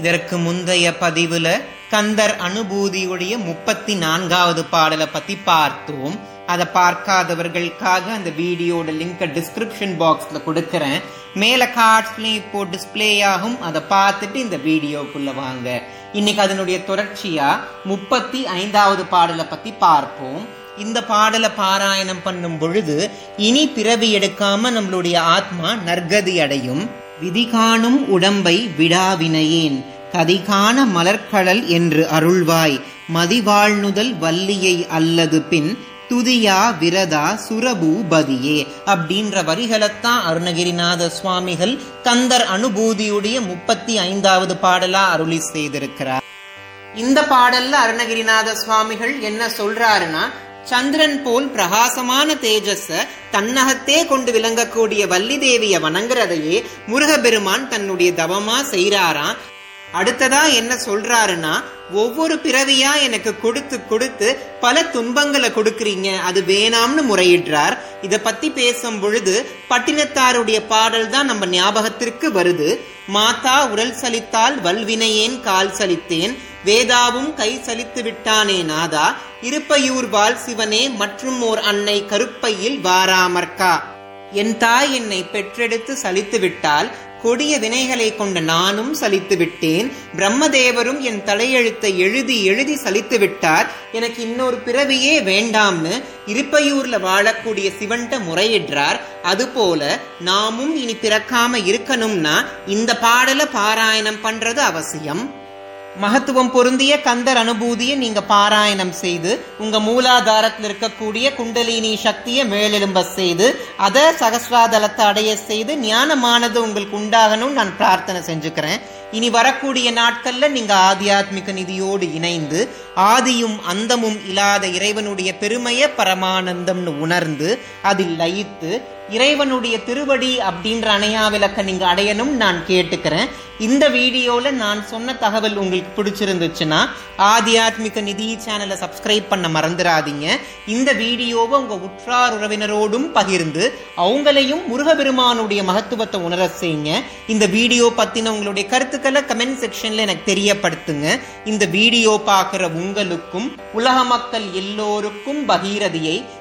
இதற்கு முந்தைய பதிவுல கந்தர் அனுபூதியுடைய முப்பத்தி நான்காவது பாடலை பத்தி பார்த்தோம். அதை பார்க்காதவர்களுக்காக அந்த வீடியோட லிங்க் டிஸ்கிரிப்ஷன் பாக்ஸ்ல கொடுக்கறேன். மேல கார்ட்ஸ்லயும் இப்போ டிஸ்பிளே ஆகும் அதை பார்த்துட்டு இந்த வீடியோக்குள்ள வாங்க. இன்னைக்கு அதனுடைய தொடர்ச்சியா முப்பத்தி ஐந்தாவது பாடலை பத்தி பார்ப்போம். இந்த பாடலை பாராயணம் பண்ணும் பொழுது இனி பிறவி எடுக்காம நம்மளுடைய ஆத்மா நற்கதி அடையும். விதி காணும் உடம்பை விடாவினையேன். கதிகான மலர்கடல் என்று அருள்வாய். மதிவாழ்நுதல் வள்ளியை அல்லது பின் துதியா விரதா சுரபூபதியே. அப்படின்ற வரிகளைத்தான் அருணகிரிநாத சுவாமிகள் கந்தர் அனுபூதியுடைய முப்பத்தி ஐந்தாவது பாடலா அருளி செய்திருக்கிறார். இந்த பாடல்ல அருணகிரிநாத சுவாமிகள் என்ன சொல்றாருன்னா சந்திரன் போல் பிரகாசமான தேஜஸ தன்னகத்தே கொண்டு விளங்கக்கூடிய வள்ளி தேவிய வணங்குறதையே முருகபெருமான் தன்னுடைய தவமா செய்யறாராம் அடுத்ததா என்ன சொல்றாருன்னா ஒவ்வொரு பிறவியா எனக்கு கொடுத்து கொடுத்து பல துன்பங்களை கொடுக்கறீங்க அது வேணாம்னு முறையிடுறார். இத பத்தி பேசும் பொழுது பட்டினத்தாருடைய பாடல் தான் நம்ம ஞாபகத்திற்கு வருது. மாதா உடல் சலித்தால் வல்வினையேன் கால் சலித்தேன் வேதாவும் கை சலித்து விட்டானே நாதா இருப்பையூர் வால் சிவனே மற்றும் ஓர் அன்னை கருப்பையில் வாராமர்கா என் தாய் என்னை பெற்றெடுத்து சலித்து விட்டால் கொடிய வினைகளை கொண்ட நானும் சலித்து விட்டேன். பிரம்மதேவரும் என் தலையெழுத்தை எழுதி எழுதி சலித்து விட்டார். எனக்கு இன்னொரு பிறவியே வேண்டாம்னு இருப்பையூர்ல வாழக்கூடிய சிவன்ட்ட முறையிடுறார். அதுபோல நாமும் இனி பிறக்காம இருக்கணும்னா இந்த பாடலை பாராயணம் பண்றது அவசியம். மகத்துவம் பொருந்திய கந்தர் அனுபூதியை நீங்க பாராயணம் செய்து உங்க மூலாதாரத்தில் இருக்கக்கூடிய குண்டலினி சக்தியை மேலெலும்ப செய்து அதை சகசிராதலத்தை அடைய செய்து ஞானமானது உங்களுக்கு உண்டாகணும் நான் பிரார்த்தனை செஞ்சுக்கிறேன். இனி வரக்கூடிய நாட்கள்ல நீங்க ஆத்தியாத்மிக நிதியோடு இணைந்து ஆதியும் அந்தமும் இல்லாத இறைவனுடைய பெருமைய பரமானந்தம்னு உணர்ந்து அதில் லயித்து இறைவனுடைய திருவடி அப்படின்ற அணையா விளக்க நீங்க அடையணும் நான் கேட்டுக்கிறேன். இந்த வீடியோல நான் சொன்ன தகவல் உங்களுக்கு பிடிச்சிருந்துச்சுன்னா ஆத்தியாத்மிக நிதி சேனலை சப்ஸ்கிரைப் பண்ண மறந்துடாதீங்க. இந்த வீடியோவை உங்க உற்றார் உறவினரோடும் பகிர்ந்து அவங்களையும் முருகபெருமானுடைய மகத்துவத்தை உணர செய்யுங்க. இந்த வீடியோ பத்தின உங்களுடைய கருத்துக்களை கமெண்ட் செக்ஷன்ல எனக்கு தெரியப்படுத்துங்க. இந்த வீடியோ பார்க்குற உங்களுக்கும் உலக மக்கள் எல்லோருக்கும் பகீரதியை